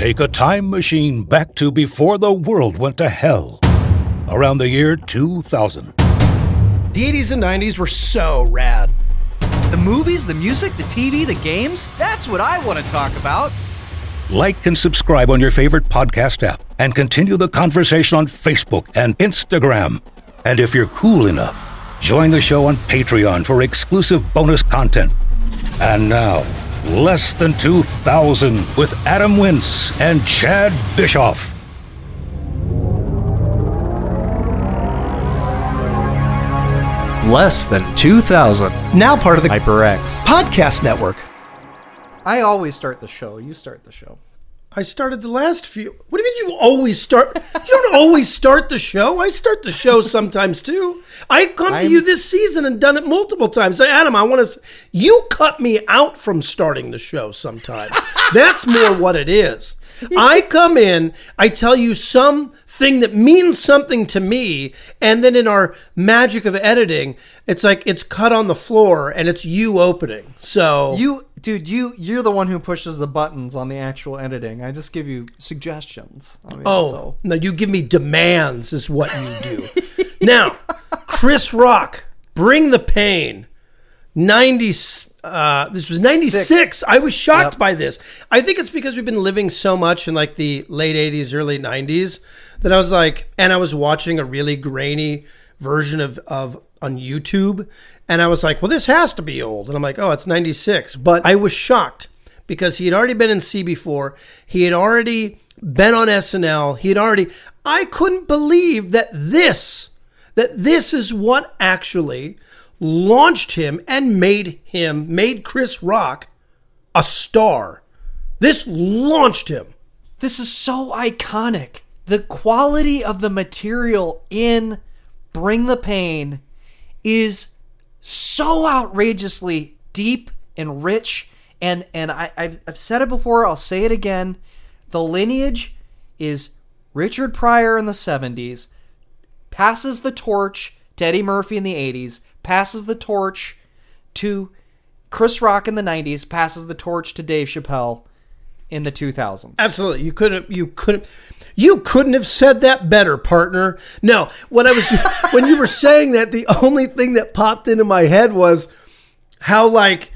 Take a time machine back to before the world went to hell. Around the year 2000. The 80s and 90s were so rad. The movies, the music, the TV, the games that's what I want to talk about. Like and subscribe on your favorite podcast app and continue the conversation on Facebook and Instagram. And if you're cool enough, join the show on Patreon for exclusive bonus content. And now, Less Than 2000 with Adam Wince and Chad Bischoff. Less than 2,000. Now part of the HyperX. podcast network. I always start the show. You start the show. I started the last few. What do you mean you always start? You don't always start the show. I start the show sometimes too. I've come to I'm- you this season and done it multiple times. Say, Adam, I want to. You cut me out from starting the show sometimes. That's more what it is. I come in, I tell you something that means something to me, and then in our magic of editing, it's like it's cut on the floor and it's you opening. So You, dude, you you're the one who pushes the buttons on the actual editing. I just give you suggestions. I mean, Oh, so. no, you give me demands, is what you do. now, Chris Rock, Bring the Pain, 90, uh, this was 96. I was shocked Yep. by this. I think it's because we've been living so much in like the late 80s, early 90s that I was like, and I was watching a really grainy version of, of on YouTube, and I was like, well, this has to be old. And I'm like, oh, it's 96. But I was shocked because he had already been in CB4. He had already been on SNL. He had already. I couldn't believe that this, that this is what actually launched him and made him, made Chris Rock a star. This launched him. This is so iconic. The quality of the material in Bring the Pain is so outrageously deep and rich. And and I, I've, I've said it before, I'll say it again. The lineage is Richard Pryor in the 70s, passes the torch to Eddie Murphy in the 80s, passes the torch to Chris Rock in the 90s, passes the torch to Dave Chappelle in the 2000s. Absolutely. You couldn't you couldn't you couldn't have said that better, partner. No, when I was when you were saying that, the only thing that popped into my head was how like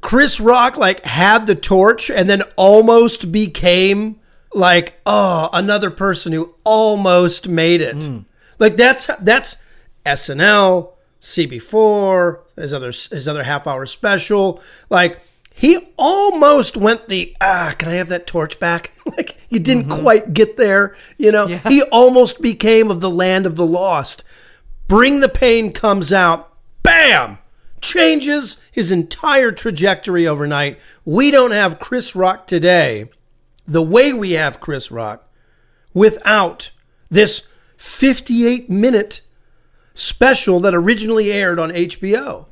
Chris Rock like had the torch and then almost became like oh another person who almost made it. Hmm. Like that's that's SNL, CB4, his other his other half hour special. Like he almost went the ah, can I have that torch back? like you didn't quite get there, you know. He almost became of the land of the lost. Bring the pain comes out, bam, changes his entire trajectory overnight. We don't have Chris Rock today the way we have Chris Rock without this 58 minute special that originally aired on HBO.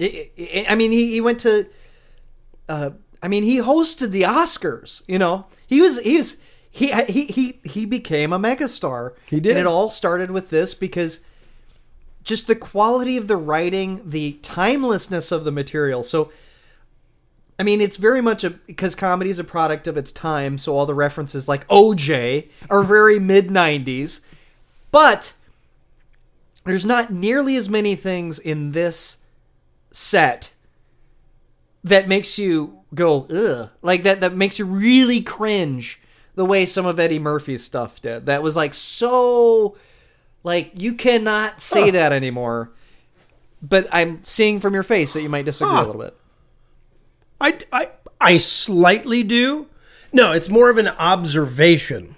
I- I I mean, he, he went to. Uh, I mean, he hosted the Oscars. You know, he was he was he he he he became a megastar. He did. and it all started with this because just the quality of the writing, the timelessness of the material. So, I mean, it's very much a because comedy is a product of its time. So all the references like OJ are very mid '90s, but there's not nearly as many things in this set that makes you go ugh like that that makes you really cringe the way some of Eddie Murphy's stuff did that was like so like you cannot say that anymore but I'm seeing from your face that you might disagree Huh. a little bit I, I, I slightly do. No, it's more of an observation.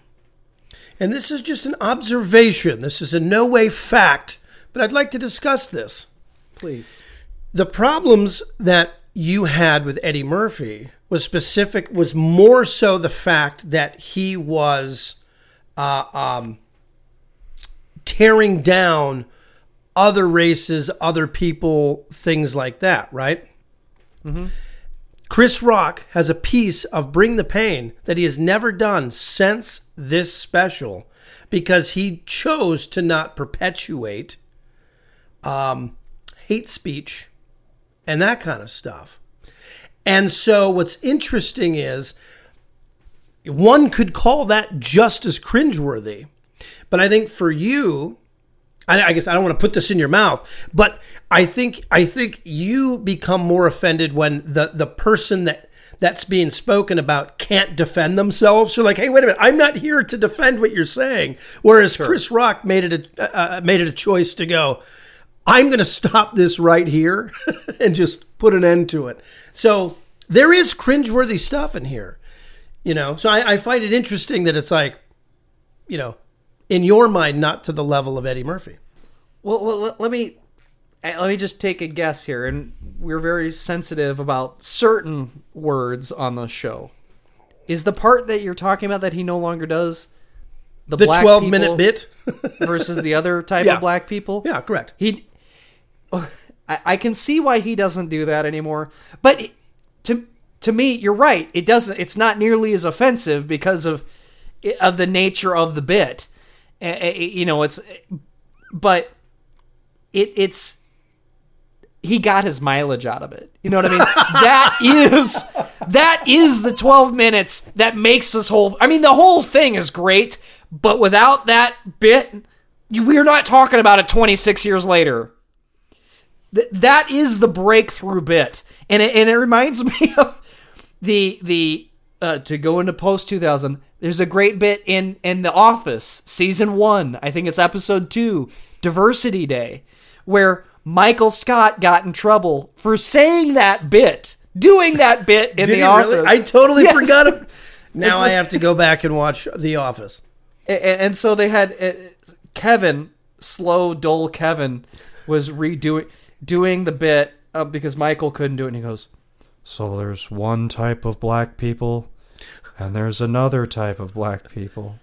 And this is just an observation. This is in no way fact, but I'd like to discuss this. please the problems that you had with Eddie Murphy was specific was more so the fact that he was uh, um, tearing down other races, other people, things like that, right? Chris Rock has a piece of Bring the Pain that he has never done since this special because he chose to not perpetuate um, hate speech and that kind of stuff. And so what's interesting is one could call that just as cringeworthy. But I think for you, I, I guess I don't want to put this in your mouth, but I think I think you become more offended when the the person that that's being spoken about can't defend themselves. So like, hey, wait a minute, I'm not here to defend what you're saying. Whereas Chris Rock made it a uh, made it a choice to go. I'm going to stop this right here and just put an end to it. So there is cringeworthy stuff in here, you know. So I, I find it interesting that it's like, you know, in your mind, not to the level of Eddie Murphy. Well, let- let me eh, let me just take a guess here, and we're very sensitive about certain words on the show. Is the part that you're talking about that he no longer does the, The black 12 people minute bit. versus the other type Yeah. of black people? yeah, correct. He, I, I can see why he doesn't do that anymore. But to to me, you're right. It doesn't. It's not nearly as offensive because of of the nature of the bit. You know, it's but it it's he got his mileage out of it. You know what I mean? that is that is the 12 minutes that makes this whole I mean the whole thing is great, but without that bit, we're not talking about it 26 years later. Th- that is the breakthrough bit. And it, and it reminds me of the the uh, to go into post 2000 there's a great bit in in the office season 1 i think it's episode 2 diversity day where michael scott got in trouble for saying that bit doing that bit in the office really? I totally Yes. forgot it. Now I have to go back and watch The Office. A- a- and so they had uh, Kevin, slow, dull Kevin, was redoing doing the bit uh, because Michael couldn't do it. And he goes, "So there's one type of black people, and there's another type of black people."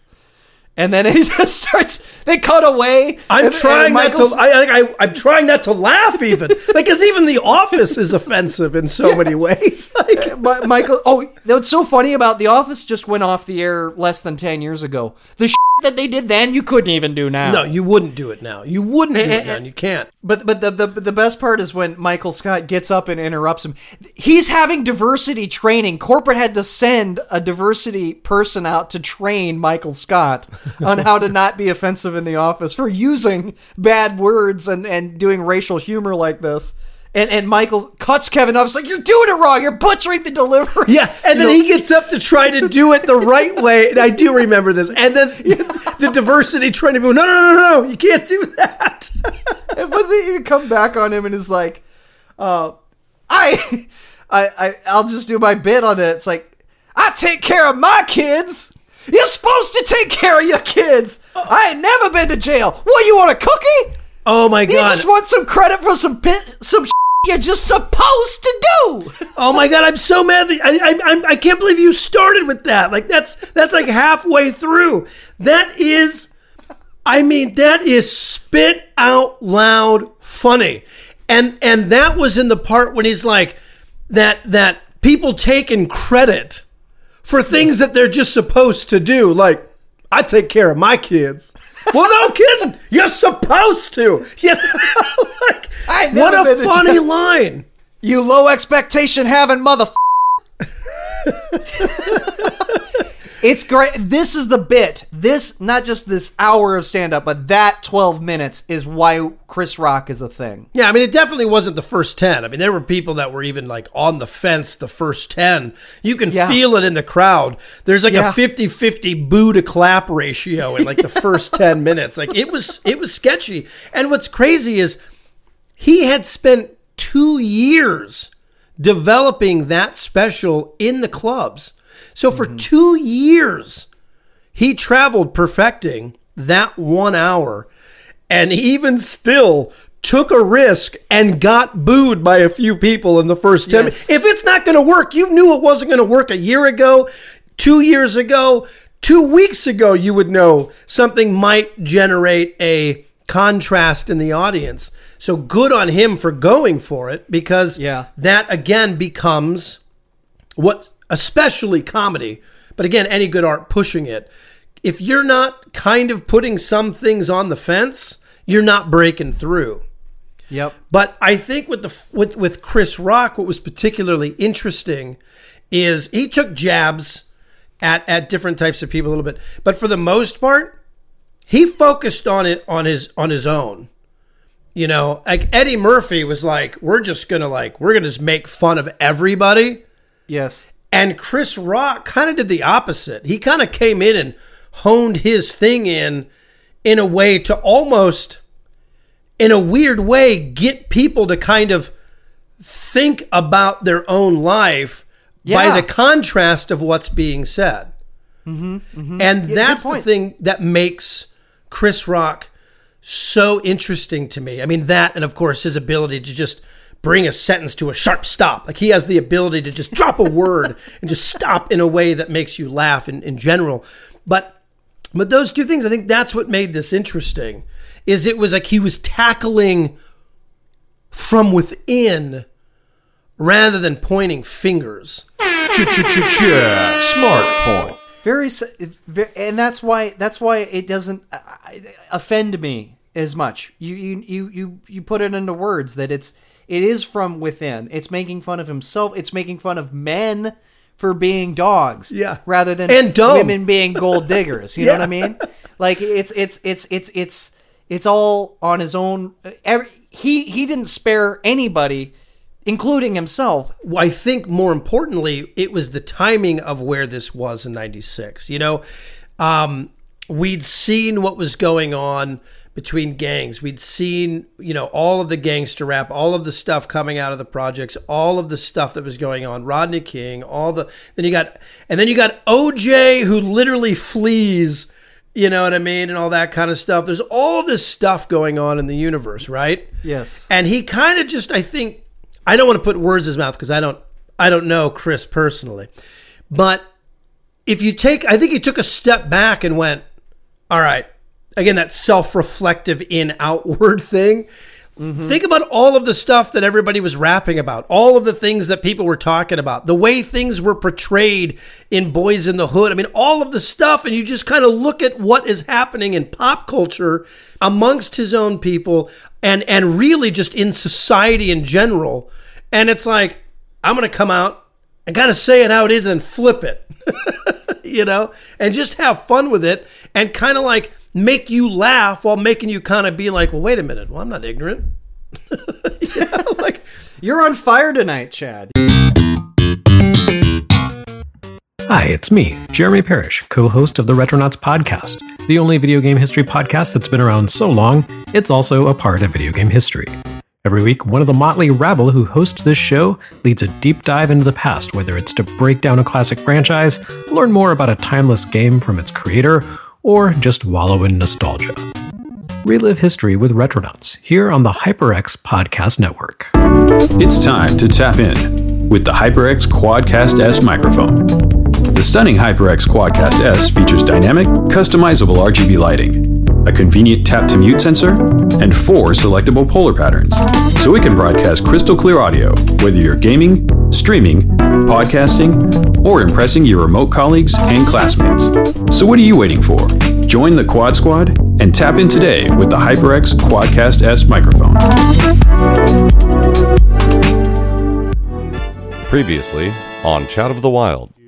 And then he just starts. They cut away. I'm and- and trying not to. I, I, I'm trying not to laugh even, like, because even The Office is offensive in so many ways. Like, Mi- Michael. Oh, what's so funny about The Office just went off the air less than ten years ago. The shit that they did then, you couldn't even do now. no, you wouldn't do it now. You wouldn't do it now. You can't. But but the, the the best part is when Michael Scott gets up and interrupts him. He's having diversity training. Corporate had to send a diversity person out to train Michael Scott on how to not be offensive in the office for using bad words and and doing racial humor like this. And and Michael cuts Kevin off. It's like you're doing it wrong. You're butchering the delivery. Yeah, and then know, he gets up to try to do it the right way. And I do remember this. And then the diversity trying to be, no, no, no, no, no. you can't do that. And when they come back on him and is like, uh, I, I, I, I'll just do my bit on it. It's like, I take care of my kids. You're supposed to take care of your kids. I ain't never been to jail. What, you want a cookie? Oh my god! You just want some credit for some pit, some you're just supposed to do. Oh my god! I'm so mad that I, I I'm, I can't believe you started with that. Like that's that's like halfway through. That is, I mean, that is spit out loud funny, and and that was in the part when he's like that that people taking credit for things that they're just supposed to do. Like I take care of my kids. Well, no kidding. You're supposed to. You know? like, I what a funny line. You low expectation having mother. it's great. This is the bit. This not just this hour of stand up, but that 12 minutes is why Chris Rock is a thing. Yeah, I mean, it definitely wasn't the first 10. I mean, there were people that were even like on the fence the first 10. You can Yeah. feel it in the crowd. There's like Yeah. a 50 50 boo to clap ratio in like the first 10 minutes. Like it was, it was sketchy. And what's crazy is he had spent two years developing that special in the clubs. So for mm-hmm. two years, he traveled perfecting that one hour and even still took a risk and got booed by a few people in the first 10 Yes. if it's not going to work you knew it wasn't going to work a year ago 2 years ago 2 weeks ago you would know something might generate a contrast in the audience so good on him for going for it because Yeah. that again becomes what especially comedy but again any good art pushing it if you're not kind of putting some things on the fence you're not breaking through Yep. but i think with the with with chris rock what was particularly interesting is he took jabs at at different types of people a little bit. But for the most part, he focused on it on his on his own. You know, like Eddie Murphy was like, we're just gonna like we're gonna just make fun of everybody. Yes. And Chris Rock kind of did the opposite. He kind of came in and honed his thing in in a way to almost in a weird way get people to kind of think about their own life by the contrast of what's being said. Mm-hmm, mm-hmm. And good that's the thing that makes Chris Rock so interesting to me. I mean, that and of course his ability to just bring a sentence to a sharp stop. Like he has the ability to just drop a word and just stop in a way that makes you laugh in, in general. But but those two things, I think that's what made this interesting. Is it was like he was tackling from within rather than pointing fingers. Smart point. very, s- and that's why that's why it doesn't uh, offend me as much. You you you you you put it into words that it's it is from within. It's making fun of himself. It's making fun of men for being dogs. Yeah. rather than And dumb. women being gold diggers. You know what I mean? Like it's it's it's it's it's it's all on his own. Every, he he didn't spare anybody, including himself. I think more importantly, it was the timing of where this was in 96. You know, um, we'd seen what was going on between gangs. We'd seen, you know, all of the gangster rap, all of the stuff coming out of the projects, all of the stuff that was going on. Rodney King, all the, then you got, and then you got OJ who literally flees, you know what I mean? And all that kind of stuff. There's all this stuff going on in the universe, right? Yes. and he kind of just i think i don't want to put words in his mouth because i don't i don't know chris personally but if you take i think he took a step back and went all right again that self-reflective in outward thing. Think about all of the stuff that everybody was rapping about all of the things that people were talking about the way things were portrayed in boys in the hood. I mean all of the stuff and you just kind of look at what is happening in pop culture amongst his own people and and really just in society in general. And it's like i'm to come out and kind of say it how it is and then flip it you know, and just have fun with it and kind of like make you laugh while making you kind of be like, well, wait a minute. Well, I'm not ignorant. you know, like, You're on fire tonight, Chad. Hi, it's me, Jeremy Parrish, co host of the Retronauts podcast, the only video game history podcast that's been around so long, it's also a part of video game history. Every week, one of the motley rabble who host this show leads a deep dive into the past, whether it's to break down a classic franchise, learn more about a timeless game from its creator, or just wallow in nostalgia. Relive history with Retronauts here on the HyperX Podcast Network. It's time to tap in with the HyperX Quadcast S microphone. The stunning HyperX Quadcast S features dynamic, customizable RGB lighting, a convenient tap to mute sensor, and four selectable polar patterns, so we can broadcast crystal clear audio whether you're gaming, streaming, podcasting, or impressing your remote colleagues and classmates. So what are you waiting for? Join the Quad Squad and tap in today with the HyperX Quadcast S microphone. Previously on Chat of the Wild.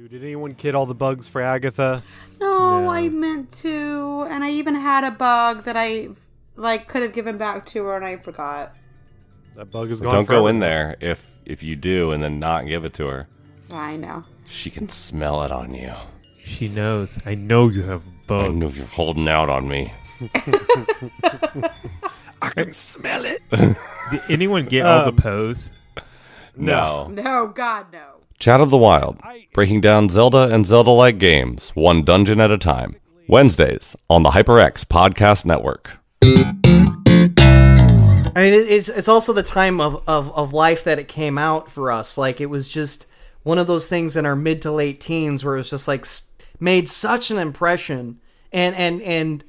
Did anyone kid all the bugs for Agitha? No, I meant to, and I even had a bug that I like could have given back to her, and I forgot. That bug is gone. Don't go forever. in there if if you do and then not give it to her. I know. She can smell it on you. She knows. I know you have bugs. I know you're holding out on me. I can smell it. Did anyone get all Um, the pose? No. No, God, no. Chat of the Wild, breaking down Zelda and Zelda-like games, one dungeon at a time. Wednesdays on the HyperX Podcast Network. I mean, it's it's also the time of, of, of life that it came out for us. Like it was just one of those things in our mid to late teens where it was just like made such an impression, and and and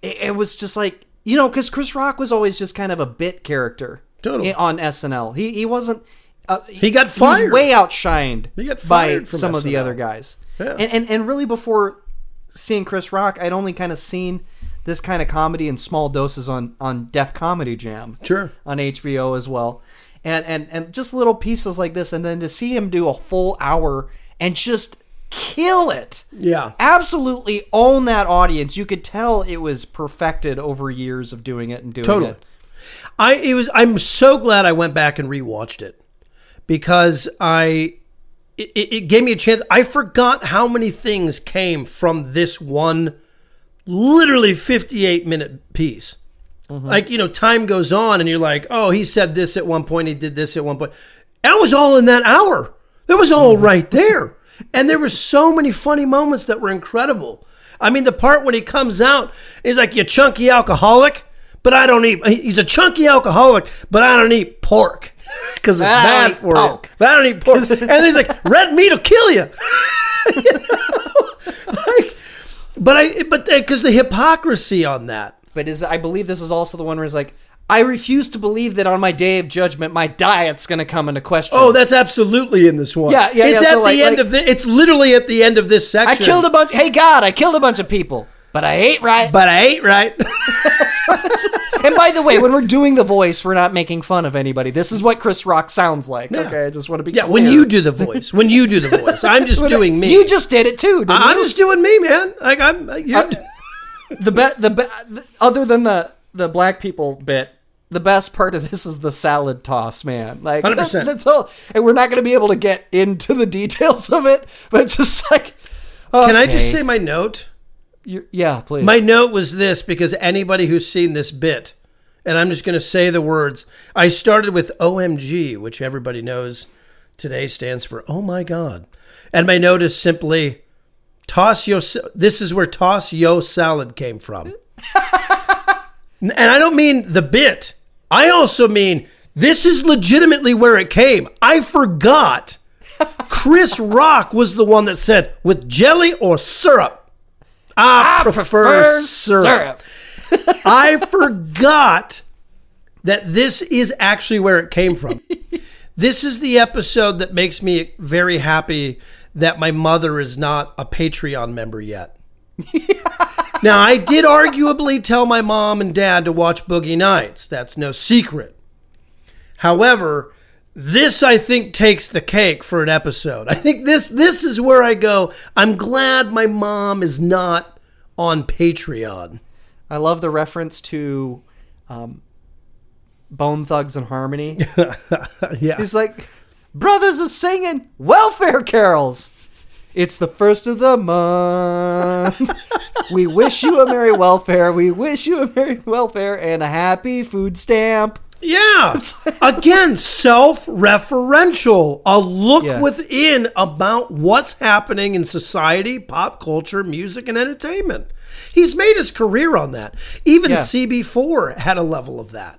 it, it was just like you know because Chris Rock was always just kind of a bit character Totally. on SNL. He he wasn't. Uh, He got fired. way outshined He got by fired from some of the other guys. Yeah. And, and and really before seeing Chris Rock, I'd only kind of seen this kind of comedy in small doses on on Def Comedy Jam Sure. on HBO as well. And and and just little pieces like this and then to see him do a full hour and just kill it. Yeah. Absolutely own that audience. You could tell it was perfected over years of doing it and doing Totally. it. I it was I'm so glad I went back and rewatched it because I it, it gave me a chance. I forgot how many things came from this one literally 58 minute piece. Mm-hmm. Like, you know, time goes on and you're like, "Oh, he said this at one point, he did this at one point." That was all in that hour. That was all mm-hmm. right there. And there were so many funny moments that were incredible. I mean, the part when he comes out, he's like, "You chunky alcoholic." But I don't eat. He's a chunky alcoholic, but I don't eat pork because it's bad for pork. you. But I don't eat pork. and he's like, red meat will kill you. You know? Like, but I, but uh, because the hypocrisy on that. But is I believe this is also the one where it's like, I refuse to believe that on my day of judgment, my diet's going to come into question. Oh, that's absolutely in this one. Yeah, yeah, It's yeah, at so the like- end like- of the. It's literally at the end of this section. I killed a bunch. Hey God, I killed a bunch of people, but I ate right. but I ate right. and by the way, when we're doing the voice, we're not making fun of anybody. This is what Chris Rock sounds like. Okay, I just want to be yeah, clear. when you do the voice, when you do the voice, I'm just doing me. You just did it too. I'm you? just doing me, man. Like I'm. Uh, the be- the, be- the other than the the black people bit. The best part of this is the salad toss, man. Like 100%. that- that's all, and we're not going to be able to get into the details of it, but it's just like, Can I just say my note? You- yeah, please. My note was this because anybody who's seen this bit, and I'm just going to say the words. I started with OMG, which everybody knows today stands for Oh my God. And my note is simply toss yo. This is where toss yo salad came from. and I don't mean the bit. I also mean this is legitimately where it came. I forgot. Chris Rock was the one that said with jelly or syrup. I, prefer, prefer syrup. I forgot that this is actually where it came from. this is the episode that makes me very happy that my mother is not a Patreon member yet. now, I did arguably tell my mom and dad to watch Boogie Nights. That's no secret. However, this I think takes the cake for an episode. I think this this is where I go, I'm glad my mom is not on Patreon. I love the reference to um, Bone Thugs and Harmony. yeah. He's like, brothers are singing welfare carols. It's the first of the month. we wish you a merry welfare. We wish you a merry welfare and a happy food stamp. Yeah. Again, self referential. A look Yeah. within about what's happening in society, pop culture, music, and entertainment. He's made his career on that. Even Yeah. CB4 had a level of that.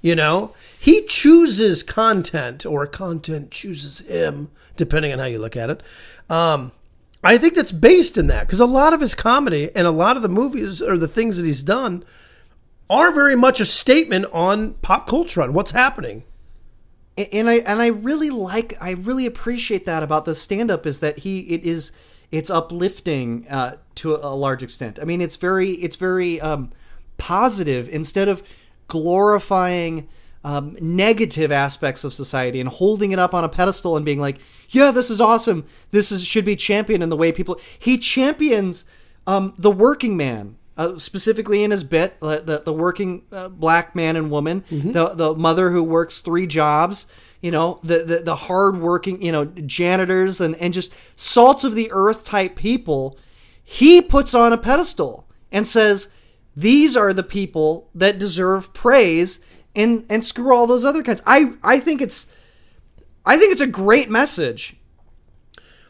You know, he chooses content or content chooses him, depending on how you look at it. Um, I think that's based in that because a lot of his comedy and a lot of the movies or the things that he's done are very much a statement on pop culture, on what's happening. And I and I really like I really appreciate that about the stand up is that he it is it's uplifting uh, to a large extent. I mean it's very it's very um, positive instead of glorifying um, negative aspects of society and holding it up on a pedestal and being like yeah this is awesome this is should be championed in the way people he champions um, the working man uh, specifically in his bit, uh, the the working uh, black man and woman, the the mother who works three jobs, you know, the the, the hard working, you know, janitors and and just salt of the earth type people, he puts on a pedestal and says these are the people that deserve praise and and screw all those other kinds. I I think it's I think it's a great message.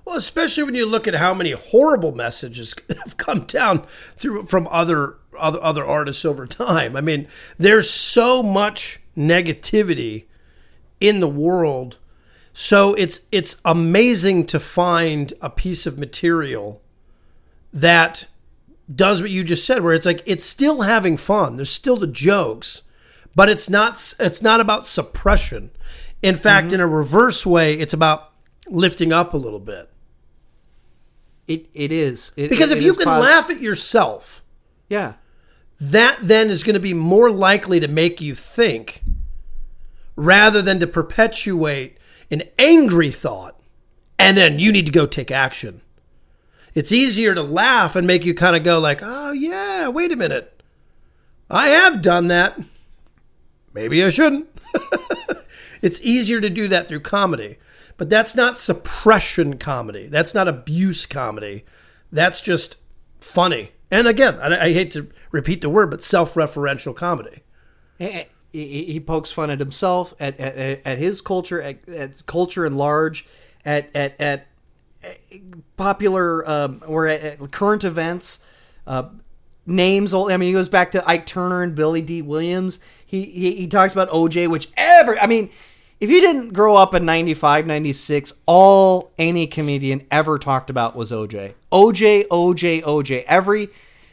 Well, especially when you look at how many horrible messages have come down through from other other other artists over time. I mean, there's so much negativity in the world. So it's it's amazing to find a piece of material that does what you just said where it's like it's still having fun. There's still the jokes, but it's not it's not about suppression. In fact, mm-hmm. in a reverse way, it's about lifting up a little bit. It it is It- Because it if you can laugh at yourself, yeah. that then is going to be more likely to make you think rather than to perpetuate an angry thought and then you need to go take action. It's easier to laugh and make you kind of go like, "Oh yeah, wait a minute. I have done that. Maybe I shouldn't." it's easier to do that through comedy. But that's not suppression comedy. That's not abuse comedy. That's just funny. And again, I, I hate to repeat the word, but self-referential comedy. He, he pokes fun at himself, at at, at his culture, at, at culture in large, at at at popular um, or at, at current events. Uh, names old. I mean, he goes back to Ike Turner and Billy Dee Williams. He he, he talks about OJ, which ever. I mean, if you didn't grow up in 95, 96, all any comedian ever talked about was OJ. OJ, OJ, OJ. Every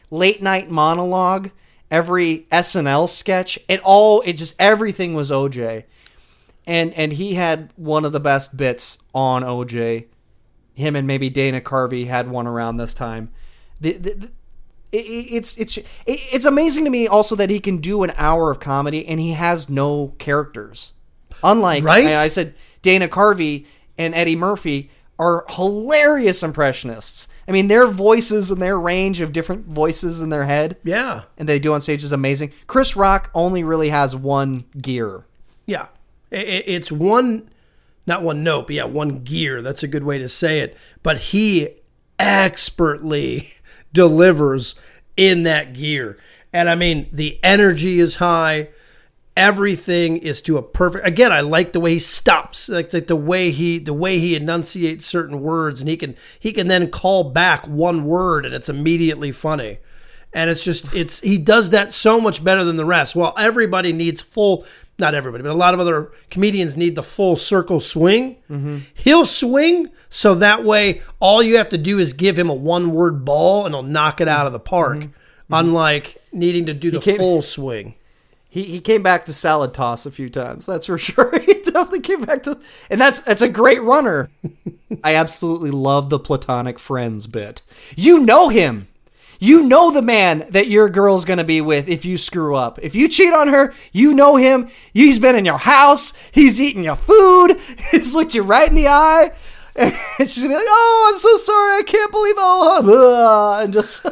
late night monologue, every SNL sketch, it all it just everything was OJ. And and he had one of the best bits on OJ. Him and maybe Dana Carvey had one around this time. The, the, the it, it's it's it, it's amazing to me also that he can do an hour of comedy and he has no characters. Unlike Right? I, I said, Dana Carvey and Eddie Murphy are hilarious impressionists. I mean, their voices and their range of different voices in their head, Yeah. and they do on stage is amazing. Chris Rock only really has one gear. Yeah. It's one, not one note, but yeah, one gear. That's a good way to say it. But he expertly delivers in that gear. And I mean, the energy is high. Everything is to a perfect. Again, I like the way he stops, like, like the way he the way he enunciates certain words, and he can he can then call back one word, and it's immediately funny and it's just it's he does that so much better than the rest. Well, everybody needs full, not everybody, but a lot of other comedians need the full circle swing. Mm-hmm. He'll swing so that way all you have to do is give him a one word ball and he'll knock it out of the park. Mm-hmm. Unlike needing to do the full swing. He, he came back to salad toss a few times. That's for sure. he definitely came back to, and that's that's a great runner. I absolutely love the platonic friends bit. You know him. You know the man that your girl's gonna be with if you screw up. If you cheat on her, you know him. He's been in your house. He's eaten your food. He's looked you right in the eye. And she's gonna be like, "Oh, I'm so sorry. I can't believe oh," and just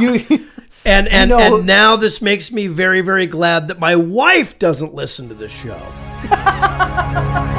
you. And and, know- and now this makes me very, very glad that my wife doesn't listen to this show.